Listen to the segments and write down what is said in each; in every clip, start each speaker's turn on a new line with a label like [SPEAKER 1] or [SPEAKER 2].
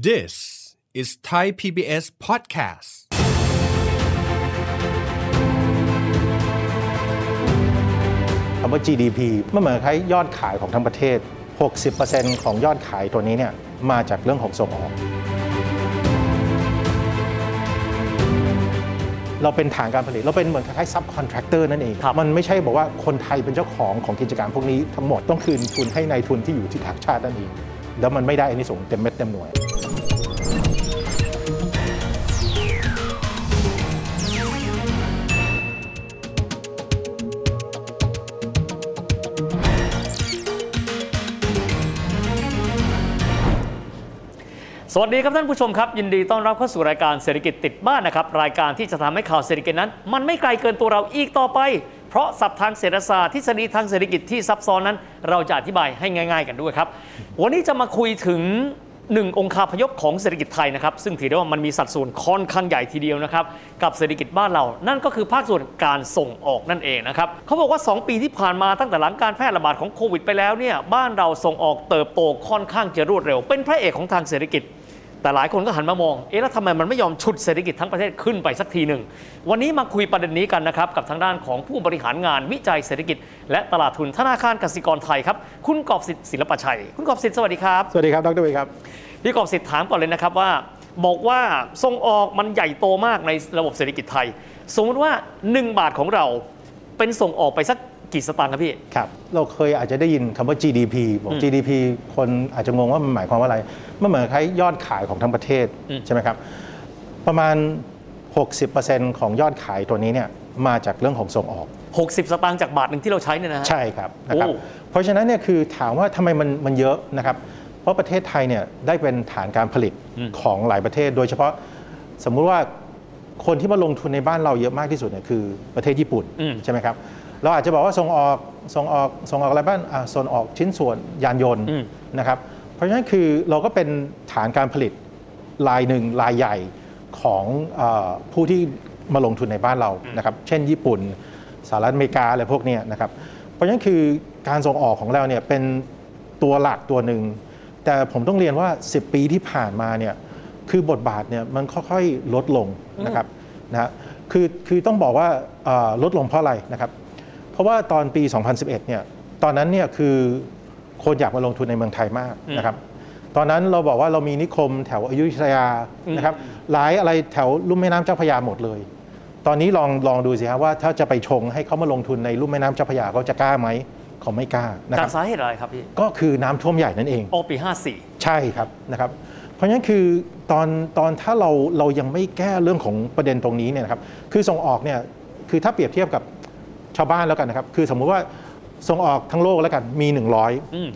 [SPEAKER 1] This is Thai PBS podcast.
[SPEAKER 2] คำว่า GDP มันเหมือนคล้ายยอดขายของทั้งประเทศ 60%ของยอดขายตัวนี้เนี่ยมาจากเรื่องของส่งออก เราเป็นฐานการผลิต เราเป็นเหมือนคล้ายๆ subcontractor นั่นเอง มันไม่ใช่บอกว่าคนไทยเป็นเจ้าของของกิจการพวกนี้ทั้งหมดต้องคืนทุนให้นายทุนที่อยู่ที่ต่างชาตินั่นเอง แล้วมันไม่ได้อันนี้ส่งส์เต็มเม็ดเต็มหน่วย
[SPEAKER 3] สวัสดีครับท่านผู้ชมครับ ยินดีต้อนรับเข้าสู่รายการเศรษฐกิจติดบ้านนะครับ รายการที่จะทำให้ข่าวเศรษฐกิจนั้น มันไม่ไกลเกินตัวเราอีกต่อไป เพราะศัพท์ทางเศรษฐศาสตร์ทฤษฎีทางเศรษฐกิจที่ซับซ้อนนั้น เราจะอธิบายให้ง่าย ๆ กันด้วยครับ วันนี้จะมาคุยถึงหนึ่งองค์คาพยพของเศรษฐกิจไทยนะครับ ซึ่งถือได้ว่ามันมีสัดส่วนค่อนข้างใหญ่ทีเดียวนะครับ กับเศรษฐกิจบ้านเรา นั่นก็คือภาคส่วนการส่งออกนั่นเองนะครับเขาบอกว่า 2 ปีที่ผ่านมาตั้งแต่หลังการแพร่ระบาดของโควิดไปแล้วเนี่ยบ้านเราส่งออกเติบโตค่อนข้างจะรวดเร็ว เป็นพระเอกของทางเศรษฐกิจ แต่หลายคนก็หันมามอง เอ๊ะแล้วทำไมมันไม่ยอมฉุดเศรษฐกิจทั้งประเทศขึ้นไปสักทีหนึ่ง วันนี้มาคุยประเด็นนี้กันนะครับ กับทางด้านของผู้บริหารงานวิจัยเศรษฐกิจ และตลาดทุนธนาคารกสิกรไทยครับ คุณกอบสิทธิ์ศิลปชัย คุณกอบสิทธิ์สวัสดีครับ
[SPEAKER 2] สวัสดีครับ ดรเวครับ
[SPEAKER 3] พี่กอบสิทธิ์ถามก่อนเลยนะครับว่า บอกว่าส่งออกมันใหญ่โตมากในระบบเศรษฐกิจไทย สมมติว่า 1 บาทของเราเป็นส่งออกไปสัก กี่สตางค์ครับพี่
[SPEAKER 2] ครับเราเคยอาจจะได้ยินคำว่า GDP บอก
[SPEAKER 3] อืม
[SPEAKER 2] GDP คนอาจจะงงว่ามันหมายความว่าอะไรมันเหมือนคล้ายยอดขายของทั้งประเทศ
[SPEAKER 3] อืม
[SPEAKER 2] ใช่ไหมครับประมาณ 60%ของยอดขายตัวนี้เนี่ยมาจากเรื่องของส่งออก
[SPEAKER 3] 60 สตางค์จากบาทหนึ่งที่เราใช้เนี่ยนะฮะ
[SPEAKER 2] ใช่ครับนะครับ
[SPEAKER 3] โอ้
[SPEAKER 2] เพราะฉะนั้นเนี่ยคือถามว่าทำไมมันมันเยอะนะครับ เพราะประเทศไทยเนี่ยได้เป็นฐานการผลิต
[SPEAKER 3] อืม
[SPEAKER 2] ของหลายประเทศ โดยเฉพาะสมมุติว่าคนที่มาลงทุนในบ้านเราเยอะมากที่สุดเนี่ยคือประเทศญี่ปุ่น
[SPEAKER 3] อืม
[SPEAKER 2] ใช่ไหมครับ เราอาจจะบอกว่าส่งออกส่งออกส่งออกอะไรบ้างอ่าส่งออกชิ้นส่วนยานยนต์
[SPEAKER 3] อืม
[SPEAKER 2] นะครับ เพราะฉะนั้นคือเราก็เป็นฐานการผลิตรายหนึ่งรายใหญ่ของเออผู้ที่มาลงทุนในบ้านเรานะครับ เช่นญี่ปุ่นสหรัฐอเมริกาอะไรพวกเนี้ยนะครับ เพราะฉะนั้นคือการส่งออกของเราเนี่ยเป็นตัวหลักตัวหนึ่ง แต่ผมต้องเรียนว่า 10 ปีที่ผ่านมาเนี่ยคือบทบาทเนี่ยมันค่อยๆลดลงนะครับนะฮะคือคือต้องบอกว่าเอ่อลดลงเพราะอะไรนะครับเพ ราะว่าตอนปี 2011 เนี่ยตอนนั้นเนี่ยคือคนอยากมาลงทุนในเมืองไทยมากนะครับตอนนั้นเราบอกว่าเรามีนิคมแถวอยุธยานะครับหลายอะไรแถวลุ่มแม่น้ำเจ้าพระยาหมดเลย ตอนนี้ลองลองดูสิครับว่าถ้าจะไปชงให้เขามาลงทุนในลุ่มแม่น้ำเจ้าพระยาเขาจะกล้าไหมเขาไม่กล้านะค
[SPEAKER 3] จา
[SPEAKER 2] รั
[SPEAKER 3] ก
[SPEAKER 2] บ
[SPEAKER 3] สาเหตุอะไรครับพี่
[SPEAKER 2] ก็คือน้ำท่วมใหญ่นั่นเอง
[SPEAKER 3] โอปี 54
[SPEAKER 2] ใช่ครับนะครับ เพราะฉะนั้นคือตอนตอนถ้าเราเรายังไม่แก้เรื่องของประเด็นตรงนี้เนี่ยนะครับคือส่งออกเนี่ยคือถ้าเปรียบเทียบกับ ชาวบ้านแล้วกันนะครับ คือสมมุติว่าส่งออกทั้งโลกแล้วกันมี 100
[SPEAKER 3] อืม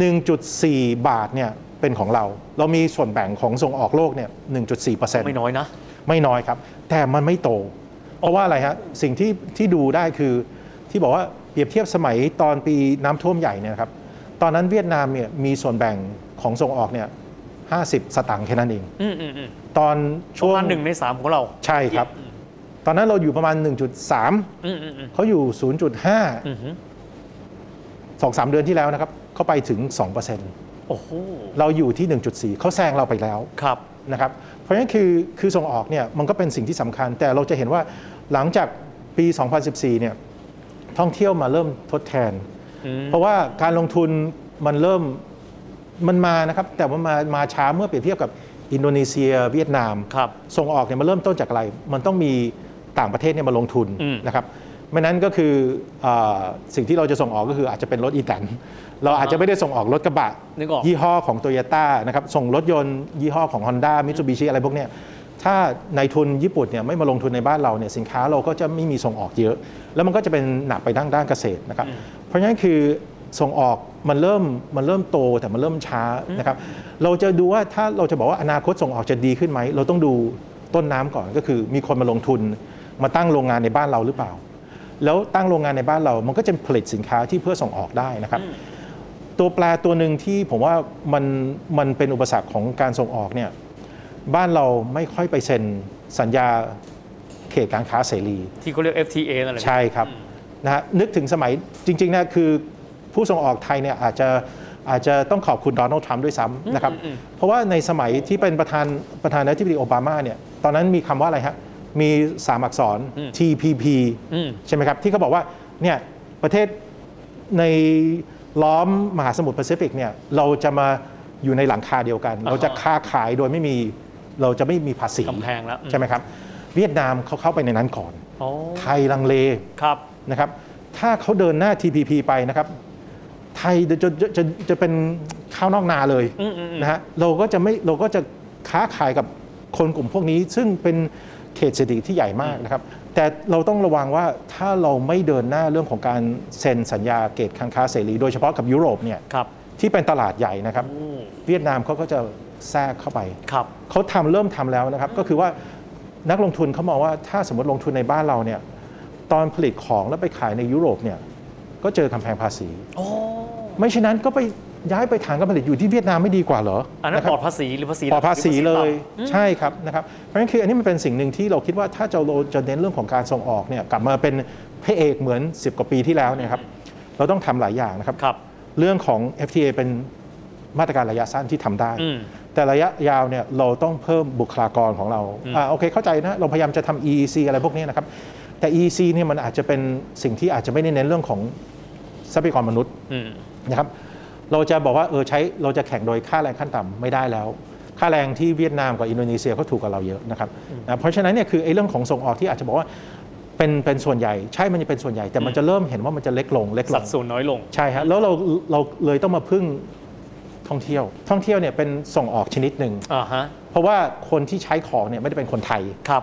[SPEAKER 2] 1.4 บาทเนี่ยเป็นของเรา เรามีส่วนแบ่งของส่งออกโลกเนี่ย1.4%
[SPEAKER 3] ไม่น้อยนะ
[SPEAKER 2] ไม่น้อยครับ แต่มันไม่โต เพราะว่าอะไรฮะสิ่งที่ที่ดูได้คือที่บอกว่าเปรียบเทียบสมัยตอนปีน้ำท่วมใหญ่เนี่ยนะครับตอนนั้นเวียดนามเนี่ยมีส่วนแบ่งของส่งออกเนี่ย50สตางค์แค่นั้นเอง
[SPEAKER 3] อืมอืมอืม
[SPEAKER 2] ตอน
[SPEAKER 3] ป
[SPEAKER 2] ช่ว
[SPEAKER 3] ระ
[SPEAKER 2] ง
[SPEAKER 3] มาณหนึ่งในสามของเรา
[SPEAKER 2] ใช่ครับ ตอนนั้นเราอยู่ประมาณ 1.3
[SPEAKER 3] อืมอืมอืม
[SPEAKER 2] เขาอยู่
[SPEAKER 3] อืมฮึ
[SPEAKER 2] 0.5 2-3เดือนที่แล้วนะครับเขาไปถึง 2%
[SPEAKER 3] โอ้โห
[SPEAKER 2] เราอยู่ที่ 1.4 เขาแซงเราไปแล้ว
[SPEAKER 3] ครับ
[SPEAKER 2] นะครับ เพราะฉะนั้นคือคือส่งออกเนี่ยมันก็เป็นสิ่งที่สำคัญ แต่เราจะเห็นว่าหลังจากปี 2014 เนี่ยท่องเที่ยวมาเริ่มทดแทน
[SPEAKER 3] อืม
[SPEAKER 2] เพราะว่าการลงทุนมันเริ่มมันมานะครับ แต่ว่ามามาช้าเมื่อเปรียบเทียบกับอินโดนีเซีย เวียดนาม
[SPEAKER 3] ครับ
[SPEAKER 2] ส่งออกเนี่ยมันเริ่มต้นจากอะไร มันต้องมี ต่างประเทศเนี่ยมาลงทุน
[SPEAKER 3] อืม
[SPEAKER 2] นะครับไม่นั้นก็คืออาสิ่งที่เราจะส่งออกก็คืออาจจะเป็นรถอีแตนเราอาจจะไม่ได้ส่งออกรถกระบะ
[SPEAKER 3] นึกออก
[SPEAKER 2] ยี่ห้อของโตโยต้านะครับส่งรถยนต์ยี่ห้อของ Honda Mitsubishi อะไรพวกเนี้ยถ้าในทุนญี่ปุ่นเนี่ยไม่มาลงทุนในบ้านเราเนี่ยสินค้าเราก็จะไม่มีส่งออกเยอะ แล้วมันก็จะเป็นหนักไปด้านด้านเกษตรนะครับเพราะฉะนั้นคือส่งออกมันเริ่มมันเริ่มโตแต่มันเริ่มช้านะครับเราจะดูว่าถ้าเราจะบอกว่าอนาคตส่งออกจะดีขึ้นไหมเราต้องดูต้นน้ำก่อนก็คือมีคนมาลงทุน มาตั้งโรงงานในบ้านเราหรือเปล่า แล้วตั้งโรงงานในบ้านเรา มันก็จะผลิตสินค้าที่เพื่อส่งออกได้นะครับ ตัวแปรตัวหนึ่งที่ผมว่ามันมันเป็นอุปสรรคของการส่งออกเนี่ยบ้านเราไม่ค่อยไปเซ็นสัญญาเขตการค้าเสรี
[SPEAKER 3] ที่เขาเรียก FTA นั่นแหละ
[SPEAKER 2] ใช่ครับนะฮะนึกถึงสมัยจริงๆนะคือผู้ส่งออกไทยเนี่ยอาจจะอาจจะต้องขอบคุณโดนัลด์ทรัมป์ด้วยซ้ำนะครับ เพราะว่าในสมัยที่เป็นประธานประธานาธิบดีโอบามาเนี่ยตอนนั้นมีคำว่าอะไรฮะ มีสามอักษร TPP
[SPEAKER 3] อืม
[SPEAKER 2] ใช่ไหมครับที่เขาบอกว่าเนี่ยประเทศในล้อมมหาสมุทรแปซิฟิกเนี่ยเราจะมาอยู่ในหลังคาเดียวกัน
[SPEAKER 3] อ่าฮะ
[SPEAKER 2] เราจะค้าขายโดยไม่มีเราจะไม่มีภาษี
[SPEAKER 3] กำแพงแล้วอืม
[SPEAKER 2] ใช่ไหมครับ เวียดนามเขาเข้าไปในนั้นก่อน
[SPEAKER 3] โอ้
[SPEAKER 2] ไทยลังเล
[SPEAKER 3] ครับ
[SPEAKER 2] นะครับ ถ้าเขาเดินหน้า TPP ไปนะครับ ไทยจะจะจะจะจะเป็นข้าวนอกนาเลย
[SPEAKER 3] อืมอืมอืม
[SPEAKER 2] นะฮะเราก็จะไม่เราก็จะค้าขายกับคนกลุ่มพวกนี้ ซึ่งเป็น เขตเศรษฐกิจที่ใหญ่มากนะครับ แต่เราต้องระวังว่าถ้าเราไม่เดินหน้าเรื่องของการเซ็นสัญญาเกตการค้าเสรี โดยเฉพาะกับยุโรปเนี่ย
[SPEAKER 3] ครับ
[SPEAKER 2] ที่เป็นตลาดใหญ่นะครับ
[SPEAKER 3] อืม
[SPEAKER 2] เวียดนามเขาก็จะแทรกเข้าไป
[SPEAKER 3] ครับ
[SPEAKER 2] เขาทำเริ่มทำแล้วนะครับ ก็คือว่านักลงทุนเขามองว่าถ้าสมมติลงทุนในบ้านเราเนี่ยตอนผลิตของแล้วไปขายในยุโรปเนี่ยก็เจอกำแพงภาษี
[SPEAKER 3] โอ้
[SPEAKER 2] ไม่ฉะนั้นก็ไป ย้ายไปฐานการผลิตอยู่ที่เวียดนามไม่ดีกว่าเหรอ
[SPEAKER 3] อันนั้
[SPEAKER 2] นะ
[SPEAKER 3] น
[SPEAKER 2] ครั
[SPEAKER 3] ป
[SPEAKER 2] บ
[SPEAKER 3] ลอดภาษีหรือภาษี
[SPEAKER 2] ปลอดภาษี
[SPEAKER 3] หรือ
[SPEAKER 2] เล
[SPEAKER 3] ต่ำ
[SPEAKER 2] ย
[SPEAKER 3] อืม
[SPEAKER 2] ใช่ครับนะครับเพราะฉะนั้นคืออันนี้มันเป็นสิ่งหนึ่งที่เราคิดว่าถ้าจะเราจะเน้นเรื่องของการส่งออกเนี่ยกลับมาเป็นพระเอกเหมือน 10 กว่าปีที่แล้วเนี่ยครับเราต้องทำหลายอย่างนะครับ
[SPEAKER 3] ครับ
[SPEAKER 2] เรื่องของ FTA เป็นมาตรการระยะสั้นที่ทำได้
[SPEAKER 3] อืม
[SPEAKER 2] แต่ระยะยาวเนี่ยเราต้องเพิ่มบุคลากรของเราอ่าโอเคเข้าใจนะเราพยายามจะทำ EEC อะไรพวกนี้นะครับแต่ EEC เนี่ยมันอาจจะเป็นสิ่งที่อาจจะไม่ได้เน้นเรื่องของทรัพยากรมนุษย์
[SPEAKER 3] อืม
[SPEAKER 2] นะครับ เราจะบอกว่าเออใช้เราจะแข่งโดยค่าแรงขั้นต่ำไม่ได้แล้ว ค่าแรงที่เวียดนามกับอินโดนีเซียก็ถูกกว่าเราเยอะนะครับนะเพราะฉะนั้นเนี่ยคือไอ้เรื่องของส่งออกที่อาจจะบอกว่าเป็นเป็นส่วนใหญ่ใช่มันจะเป็นส่วนใหญ่ แต่มันจะเริ่มเห็นว่ามันจะเล็กลงเล็กล
[SPEAKER 3] สัด
[SPEAKER 2] ง
[SPEAKER 3] ส่วนน้อยลง
[SPEAKER 2] ใช่ฮะแล้วเราเราเลยต้องมาพึ่งท่องเที่ยว ท่องเที่ยวเนี่ยเป็นส่งออกชนิดหนึ่ง
[SPEAKER 3] อ่าฮะ
[SPEAKER 2] เพราะว่าคนที่ใช้ของเนี่ยไม่ได้เป็นคนไทย
[SPEAKER 3] ครับ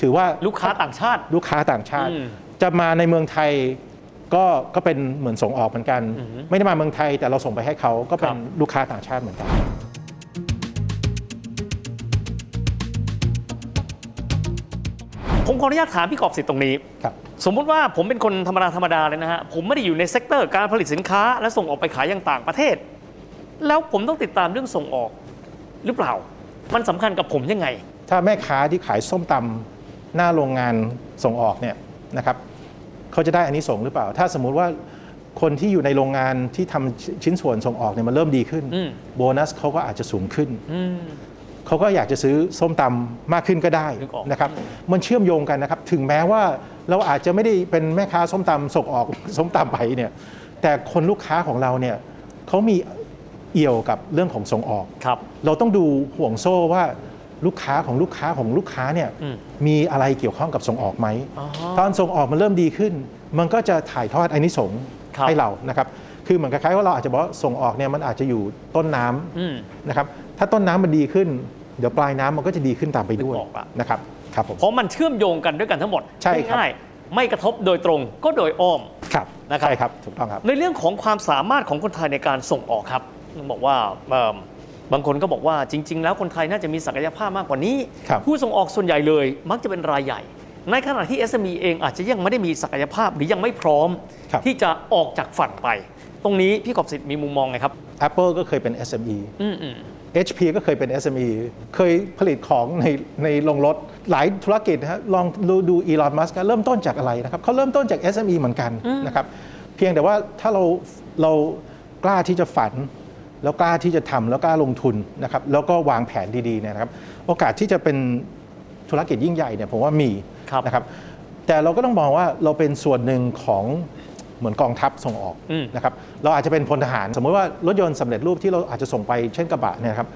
[SPEAKER 2] ถือว่า
[SPEAKER 3] ลูกค้าต่างชาติ
[SPEAKER 2] ลูกค้าต่างชาติ
[SPEAKER 3] อืม
[SPEAKER 2] จะมาในเมืองไทย ก็ก็เป็นเหมือนส่งออกเหมือนกัน ไม่ได้มาเมืองไทยแต่เราส่งไปให้เขาก็เป็
[SPEAKER 3] ครั
[SPEAKER 2] น
[SPEAKER 3] บ
[SPEAKER 2] ลูกค้าต่างชาติเหมือนกัน
[SPEAKER 3] ผมขออนุญาตถามพี่กอบสิทธิ์ตรงนี้
[SPEAKER 2] ครับ
[SPEAKER 3] สมมุติว่าผมเป็นคนธรรมดาธรรมดาเลยนะฮะผมไม่ได้อยู่ใน sector การผลิตสินค้า และส่งออกไปขายยังต่างประเทศ แล้วผมต้องติดตามเรื่องส่งออกหรือเปล่า มันสำคัญกับผมยังไง
[SPEAKER 2] ถ้าแม่ค้าที่ขายส้มตำหน้าโรงงานส่งออกเนี่ยนะครับ เขาจะได้อันนี้ส่งส์หรือเปล่า ถ้าสมมุติว่าคนที่อยู่ในโรงงานที่ทำชิ้นส่วนส่งออกเนี่ยมันเริ่มดีขึ้น
[SPEAKER 3] อืม
[SPEAKER 2] โบนัสเขาก็อาจจะสูงขึ้น
[SPEAKER 3] อืม
[SPEAKER 2] เขาก็อยากจะซื้อส้มตำมากขึ้นก็ได้
[SPEAKER 3] นึกออก
[SPEAKER 2] นะครับ มันเชื่อมโยงกันนะครับ ถึงแม้ว่าเราอาจจะไม่ได้เป็นแม่ค้าส้มตำส่งออกส้มตำไปเนี่ย แต่คนลูกค้าของเราเนี่ยเขามีเอี่ยวกับเรื่องของส่งออก
[SPEAKER 3] ครับ
[SPEAKER 2] เราต้องดูห่วงโซ่ว่า ลูกค้าของลูกค้าของลูกค้าเนี่ย
[SPEAKER 3] อืม
[SPEAKER 2] มีอะไรเกี่ยวข้องกับส่งออกไหม
[SPEAKER 3] อ๋อ
[SPEAKER 2] ตอนส่งออกมันเริ่มดีขึ้น มันก็จะถ่ายทอดอานิสงส์
[SPEAKER 3] ครับ
[SPEAKER 2] ให้เรานะครับคือเหมือนคล้ายๆว่าเราอาจจะบอกว่าส่งออกเนี่ยมันอาจจะอยู่ต้นน้ำ
[SPEAKER 3] อืม
[SPEAKER 2] นะครับถ้าต้นน้ำมันดีขึ้น เดี๋ยวปลายน้ำมันก็จะดีขึ้นตามไปด้วย
[SPEAKER 3] นึกออกละ
[SPEAKER 2] นะครับครับผม
[SPEAKER 3] เพราะมันเชื่อมโยงกันด้วยกันทั้งหมด
[SPEAKER 2] ใช่ครับ
[SPEAKER 3] ง่ายๆไม่กระทบโดยตรงก็โดยอ้อม
[SPEAKER 2] ครับ
[SPEAKER 3] นะครับ
[SPEAKER 2] ใช่ครับถูกต้องครับ
[SPEAKER 3] ในเรื่องของความสามารถของคนไทยในการส่งออกครับต้องบอกว่าเอิ่ม บางคนก็บอกว่าจริง ๆ แล้วคนไทยน่าจะมีศักยภาพมากกว่านี้
[SPEAKER 2] ครับ
[SPEAKER 3] ผู้ส่งออกส่วนใหญ่เลย มักจะเป็นรายใหญ่ ในขณะที่ SME เองอาจจะยังไม่ได้มีศักยภาพหรือยังไม่พร้อม
[SPEAKER 2] ครับ
[SPEAKER 3] ที่จะออกจากฝันไป ตรงนี้พี่กอบสิทธิ์มีมุมมองไงครับ
[SPEAKER 2] Apple ก็เคยเป็น SME
[SPEAKER 3] อืมอืม
[SPEAKER 2] HP ก็เคยเป็น SME เคยผลิตของในในโรงรถหลายธุรกิจนะฮะลองดูดูอีลอน มัสก์เริ่มต้นจากอะไรนะครับเขาเริ่มต้นจาก SME เหมือนกันนะครับ เพียงแต่ว่าถ้าเราเรากล้าที่จะฝัน แล้วกล้าที่จะทำแล้วกล้าลงทุนนะครับแล้วก็วางแผนดีๆเนี่ยนะครับ โอกาสที่จะเป็นธุรกิจยิ่งใหญ่เนี่ยผมว่ามี
[SPEAKER 3] ครับ
[SPEAKER 2] นะครับแต่เราก็ต้องมองว่าเราเป็นส่วนหนึ่งของเหมือนกองทัพส่งออก
[SPEAKER 3] อืม
[SPEAKER 2] นะครับเราอาจจะเป็นพลทหาร สมมติว่ารถยนต์สำเร็จรูปที่เราอาจจะส่งไปเช่นกระบะเนี่ยครับ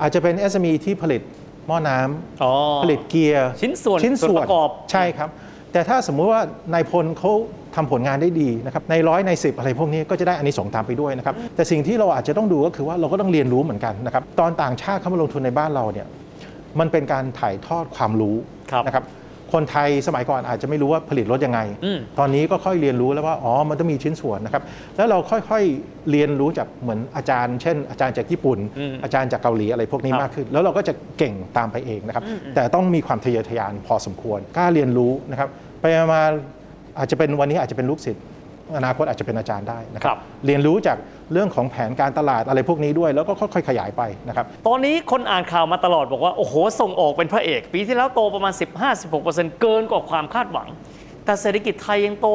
[SPEAKER 2] อาจจะเป็น SME ที่ผลิตหม้อน้ำ
[SPEAKER 3] อ๋อ
[SPEAKER 2] ผลิตเกียร์
[SPEAKER 3] ชิ้นส่วน
[SPEAKER 2] ชิ้น
[SPEAKER 3] ส่
[SPEAKER 2] ส่
[SPEAKER 3] ว
[SPEAKER 2] วนน
[SPEAKER 3] ประกอบ
[SPEAKER 2] ใช่ครับ แต่ถ้าสมมุติว่านายพลเขา ทำผลงานได้ดีนะครับในร้อยในสิบอะไรพวกนี้ก็จะได้อันนี้ส่งส์ตามไปด้วยนะครับแต่สิ่งที่เราอาจจะต้องดูก็คือว่าเราก็ต้องเรียนรู้เหมือนกันนะครับตอนต่างชาติเข้ามาลงทุนในบ้านเราเนี่ยมันเป็นการถ่ายทอดความรู้
[SPEAKER 3] ครับ
[SPEAKER 2] นะครับคนไทยสมัยก่อนอาจจะไม่รู้ว่าผลิตรถยังไง
[SPEAKER 3] อืม
[SPEAKER 2] ตอนนี้ก็ค่อยเรียนรู้แล้วว่า อ๋อ มันต้องมีชิ้นส่วนนะครับ แล้วเราค่อยๆเรียนรู้จากเหมือนอาจารย์ เช่น อาจารย์จากญี่ปุ่น
[SPEAKER 3] อืม
[SPEAKER 2] อาจารย์จากเกาหลีอะไรพวกนี้
[SPEAKER 3] ครับ
[SPEAKER 2] มากขึ้น แล้วเราก็จะเก่งตามไปเองนะครับ แต่ต้องมีความทะเยอทะยานพอสมควร กล้าเรียนรู้นะครับ ไปมา อาจจะเป็นวันนี้อาจจะเป็นลูกศิษย์อนาคตอาจจะเป็นอาจารย์ได้นะค
[SPEAKER 3] ครั
[SPEAKER 2] รับเรียนรู้จากเรื่องของแผนการตลาดอะไรพวกนี้ด้วย แล้วก็ค่อยๆขยายไปนะครับ
[SPEAKER 3] ตอนนี้คนอ่านข่าวมาตลอดบอกว่า โอ้โห ส่งออกเป็นพระเอก ปีที่แล้วโตประมาณ 15-16%เกินกว่าความคาดหวัง แต่เศรษฐกิจไทยยังโต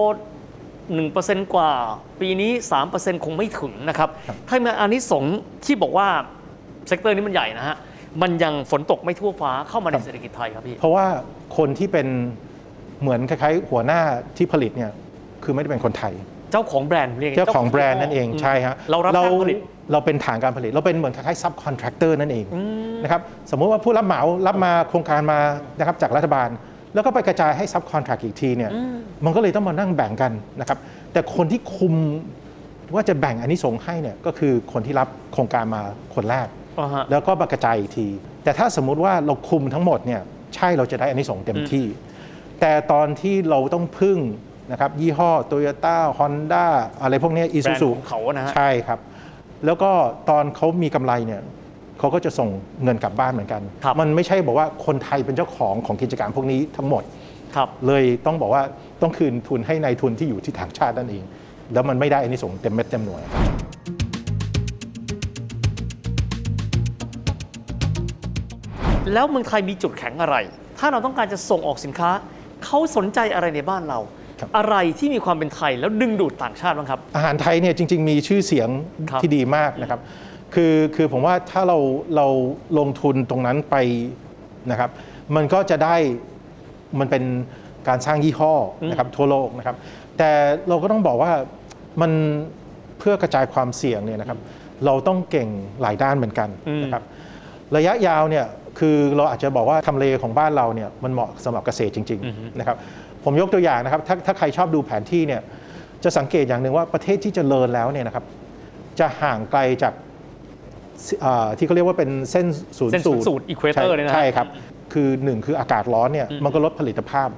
[SPEAKER 3] 1%กว่า ปีนี้ 3%คงไม่ถึงนะครับ
[SPEAKER 2] ครับ
[SPEAKER 3] ถ้ามาอันนี้สงส์ที่บอกว่า sector นี้มันใหญ่นะฮะมันยังฝนตกไม่ทั่วฟ้าเข้ามาในเศรษฐกิจไทยครับพี่
[SPEAKER 2] เพราะว่าคนที่เป็น เหมือนคล้ายๆหัวหน้าที่ผลิตเนี่ยคือไม่ได้เป็นคนไทย
[SPEAKER 3] เจ้าของแบรนด์เรียก
[SPEAKER 2] เจ้าของแบรนด์นั่นเองใช่ไหมฮะ
[SPEAKER 3] เรารับจ้างผลิต
[SPEAKER 2] เราเป็นฐานการผลิต เราเป็นเหมือนคล้ายๆ subcontractor นั่นเองนะครับสมมุติว่าผู้รับเหมารับมาโครงการมานะครับจากรัฐบาล แล้วก็ไปกระจายให้ subcontract อีกทีเนี่ยมันก็เลยต้องมานั่งแบ่งกันนะครับแต่คนที่คุมว่าจะแบ่งอันนี้ส่งส์ให้เนี่ยก็คือคนที่รับโครงการมาคนแรก
[SPEAKER 3] อ่าฮะ
[SPEAKER 2] แล้วก็มากระจายอีกที แต่ถ้าสมมุติว่าเราคุมทั้งหมดเนี่ยใช่เราจะได้อันนี้ส่งส์เต็มที่ แต่ตอนที่เราต้องพึ่งนะครับยี่ห้อโตโยต้าฮอนด้าอะไรพวกเนี้อี
[SPEAKER 3] แบร
[SPEAKER 2] ซู
[SPEAKER 3] นด์
[SPEAKER 2] ซู
[SPEAKER 3] ของเขานะฮะ
[SPEAKER 2] ใช่ครับ แล้วก็ตอนเขามีกำไรเนี่ยเขาก็จะส่งเงินกลับบ้านเหมือนกัน
[SPEAKER 3] ครับ
[SPEAKER 2] มันไม่ใช่บอกว่าคนไทยเป็นเจ้าของของกิจการพวกนี้ทั้งหมด
[SPEAKER 3] ครับ
[SPEAKER 2] เลยต้องบอกว่าต้องคืนทุนให้ในายทุนที่อยู่ที่ต่างชาตินั่นเอง แล้วมันไม่ได้อันนี้ส่งส์เต็มเม็ดเต็มหน่วย
[SPEAKER 3] แล้วเมืองไทยมีจุดแข็งอะไร ถ้าเราต้องการจะส่งออกสินค้า เขาสนใจอะไรในบ้านเรา
[SPEAKER 2] ครับ
[SPEAKER 3] อะไรที่มีความเป็นไทยแล้วดึงดูดต่างชาติบ้างครับ
[SPEAKER 2] อาหารไทยเนี่ยจริง ๆ มีชื่อเสียง
[SPEAKER 3] ครับ
[SPEAKER 2] ที่ดีมากนะครับ คือคือผมว่าถ้าเราเราลงทุนตรงนั้นไปนะครับ มันก็จะได้มันเป็นการสร้างยี่ห้อนะครับทั่วโลกนะครับ แต่เราก็ต้องบอกว่ามันเพื่อกระจายความเสี่ยงเนี่ยนะครับ เราต้องเก่งหลายด้านเหมือนกันนะครับ ระยะยาวเนี่ย คือเราอาจจะบอกว่าทำเลของบ้านเราเนี่ยมันเหมาะสำหรับเกษตรจริงๆนะครับผมยกตัวอย่างนะครับถ้าถ้าใครชอบดูแผนที่เนี่ยจะสังเกตอย่างหนึ่งว่าประเทศที่เจริญแล้วเนี่ยนะครับจะห่างไกลจากอ่าที่เขาเรียกว่าเป็นเส้นศูนย์
[SPEAKER 3] เส้นศูนย์สูตร equator
[SPEAKER 2] ใช่
[SPEAKER 3] เนี่ยนะฮะ
[SPEAKER 2] ใช่ครับ คือหนึ่งคืออากาศร้อนเนี่ยมันก็ลดผลิตภาพ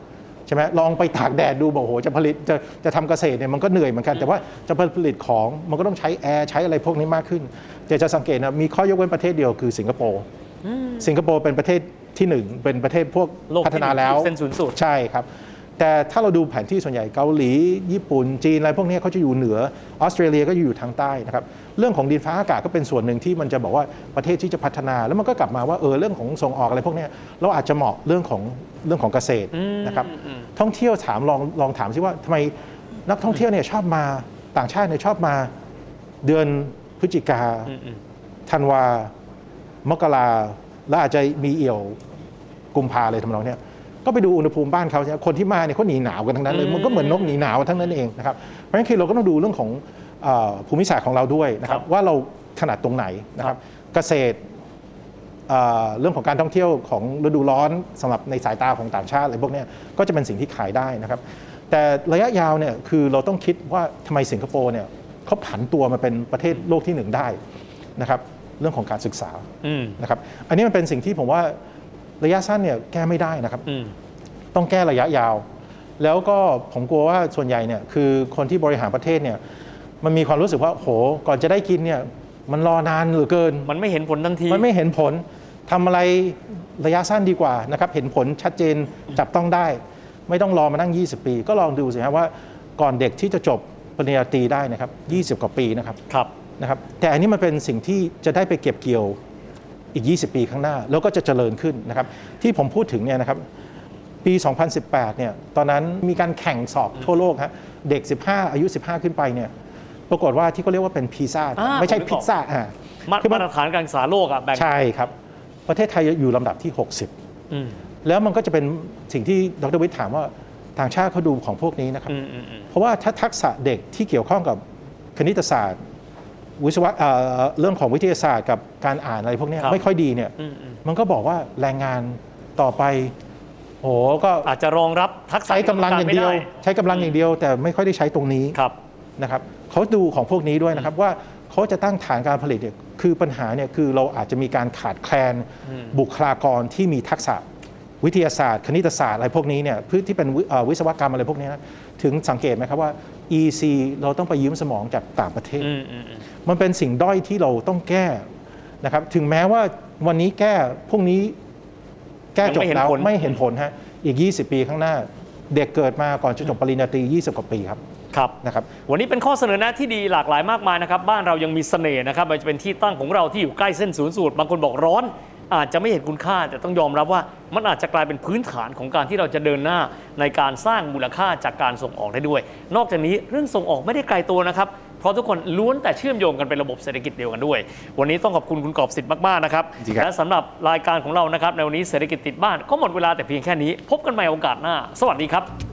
[SPEAKER 2] ใช่ไหมลองไปตากแดดดูบอกโอ้โหจะผลิตจะจะทำเกษตรเนี่ยมันก็เหนื่อยเหมือนกันแต่ว่าจะผลิตของมันก็ต้องใช้แอร์ใช้อะไรพวกนี้มากขึ้นแต่จะสังเกตนะมีข้อยกเว้นประเทศเดียวคือสิงคโปร์ สิงคโปร์เป็นประเทศที่หนึ่งเป็นประเทศพวก
[SPEAKER 3] โลกที่
[SPEAKER 2] พัฒนาแล้ว
[SPEAKER 3] เส้นศูนย์สูตร
[SPEAKER 2] ใช่ครับแต่ถ้าเราดูแผนที่ส่วนใหญ่เกาหลี ญี่ปุ่น จีนอะไรพวกนี้เขาจะอยู่เหนือออสเตรเลียก็อยู่ทางใต้นะครับเรื่องของดินฟ้าอากาศก็เป็นส่วนหนึ่งที่มันจะบอกว่าประเทศที่จะพัฒนาแล้วมันก็กลับมาว่าเออเรื่องของส่งออกอะไรพวกเนี้ยเราอาจจะเหมาะเรื่องของเรื่องของเกษตรนะครับท่องเที่ยวถามลองลองถามซิว่าทำไมนักท่องเที่ยวเนี่ยชอบมาต่างชาติเนี่ยชอบมาเดือนพฤศจิกาธันวา มกราแล้วอาจจะมีเอี่ยวกุมภาเลยทำนองเนี้ยก็ไปดูอุณหภูมิบ้านเขาเนี่ยคนที่มาเนี่ยเขาหนีหนาวกันทั้งนั้นเลยมันก็เหมือนนกหนีหนาวทั้งนั้นเองนะครับเพราะฉะนั้นคือเราก็ต้องดูเรื่องของเออภูมิศาสตร์ของเราด้วยนะครับ
[SPEAKER 3] ครับ
[SPEAKER 2] ว่าเราถนัดตรงไหนนะครับ เกษตรเอ่อเรื่องของการท่องเที่ยวของฤดูร้อนสำหรับในสายตาของต่างชาติอะไรพวกเนี้ยก็จะเป็นสิ่งที่ขายได้นะครับ แต่ระยะยาวเนี่ยคือเราต้องคิดว่าทำไมสิงคโปร์เนี่ยเขาผันตัวมาเป็นประเทศโลกที่หนึ่งได้นะครับ เรื่องของการศึกษา
[SPEAKER 3] อืม
[SPEAKER 2] นะครับอันนี้มันเป็นสิ่งที่ผมว่าระยะสั้นเนี่ยแก้ไม่ได้นะครับ
[SPEAKER 3] อืม
[SPEAKER 2] ต้องแก้ระยะยาว แล้วก็ผมกลัวว่าส่วนใหญ่เนี่ยคือคนที่บริหารประเทศเนี่ยมันมีความรู้สึกว่าโหก่อนจะได้กินเนี่ยมันรอนานเหลือเกิน
[SPEAKER 3] มันไม่เห็นผลทันที
[SPEAKER 2] มันไม่เห็นผลทำอะไรระยะสั้นดีกว่านะครับเห็นผลชัดเจนจับต้องได้ ไม่ต้องรอมานั่ง 20 ปี ก็ลองดูสิครับว่าก่อนเด็กที่จะจบปริญญาตรีได้นะครับ 20 กว่าปีนะครับ
[SPEAKER 3] ครับ
[SPEAKER 2] นะครับแต่อันนี้มันเป็นสิ่งที่จะได้ไปเก็บเกี่ยวอีก 20 ปีข้างหน้า แล้วก็จะเจริญขึ้นนะครับที่ผมพูดถึงเนี่ยนะครับปี 2018 เนี่ยตอนนั้นมีการแข่งสอบทั่วโลกฮะเด็ก 15 อายุ 15 ขึ้นไปเนี่ยปรากฏว่าที่เขาเรียกว่าเป็นพีซ่า
[SPEAKER 3] อ่า
[SPEAKER 2] ไม่ใช่
[SPEAKER 3] ผมนึกออก
[SPEAKER 2] พิซซ่าอ่า
[SPEAKER 3] มา
[SPEAKER 2] คือมัน
[SPEAKER 3] มาตรฐานการศึกษาโลกอะแบ่ง
[SPEAKER 2] ใช่ครับ ประเทศไทยอยู่ลำดับที่
[SPEAKER 3] อืม
[SPEAKER 2] 60 แล้วมันก็จะเป็นสิ่งที่ดรวิทย์ถามว่าต่างชาติเขาดูของพวกนี้นะครับ
[SPEAKER 3] อืมอืมอืม
[SPEAKER 2] เพราะว่าถ้าทักษะเด็กที่เกี่ยวข้องกับคณิตศาสตร์ วิศวะเอ่อเรื่องของวิทยาศาสตร์กับการอ่านอะไรพวกเนี้ย
[SPEAKER 3] ครับ
[SPEAKER 2] ไม่ค่อยดีเนี่ย
[SPEAKER 3] อืมอืม
[SPEAKER 2] มันก็บอกว่าแรงงานต่อไปโหก็
[SPEAKER 3] อาจจะรองรับทักษะ
[SPEAKER 2] ใช้กำลังอย่างเดียว
[SPEAKER 3] ไม่ไใช้
[SPEAKER 2] กำลังอย่างเดียว แต่ไม่ค่อยได้ใช้ตรงนี้
[SPEAKER 3] ครับ
[SPEAKER 2] นะครับเขาดูของพวกนี้ด้วยนะครับว่าเขาจะตั้งฐานการผลิตเนี่ยคือปัญหาเนี่ยคือเราอาจจะมีการขาดแคลนบุคลากรที่มีทักษะวิทยาศาสตร์ คณิตศาสตร์อะไรพวกนี้เนี่ยพืที่เป็นวิเอ่อวิศวกรรมอะไรพวกนี้นะถึงสังเกตไหมครับว่า EC เราต้องไปยืมสมองจากต่างประเทศ
[SPEAKER 3] อืมอืมอืม
[SPEAKER 2] มันเป็นสิ่งด้อยที่เราต้องแก้นะครับ ถึงแม้ว่าวันนี้แก้พวกนี้แก้จบแล้วไม่เห็นผลฮะอีก 20 ปีข้างหน้า เด็กเกิดมาก่อนจะจบปริญญาตรี 20 กว่าปีครับ
[SPEAKER 3] ครับ
[SPEAKER 2] นะครับ
[SPEAKER 3] วันนี้เป็นข้อเสนอแนะที่ดีหลากหลายมากมายนะครับ บ้านเรายังมีเสน่ห์นะครับมันจะเป็นที่ตั้งของเราที่อยู่ใกล้เส้นศูนย์สูตรบางคนบอกร้อน อาจจะไม่เห็นคุณค่า แต่ต้องยอมรับว่ามันอาจจะกลายเป็นพื้นฐานของการที่เราจะเดินหน้าในการสร้างมูลค่าจากการส่งออกได้ด้วย นอกจากนี้เรื่องส่งออกไม่ได้ไกลตัวนะครับเพราะทุกคนล้วนแต่เชื่อมโยงกันเป็นระบบเศรษฐกิจเดียวกันด้วย วันนี้ต้องขอบคุณคุณกอบสิทธิ์มาก ๆ นะครับ
[SPEAKER 2] จริงครับ
[SPEAKER 3] และสำหรับรายการของเรานะครับในวันนี้เศรษฐกิจติดบ้านก็หมดเวลาแต่เพียงแค่นี้ พบกันใหม่โอกาสหน้า สวัสดีครับ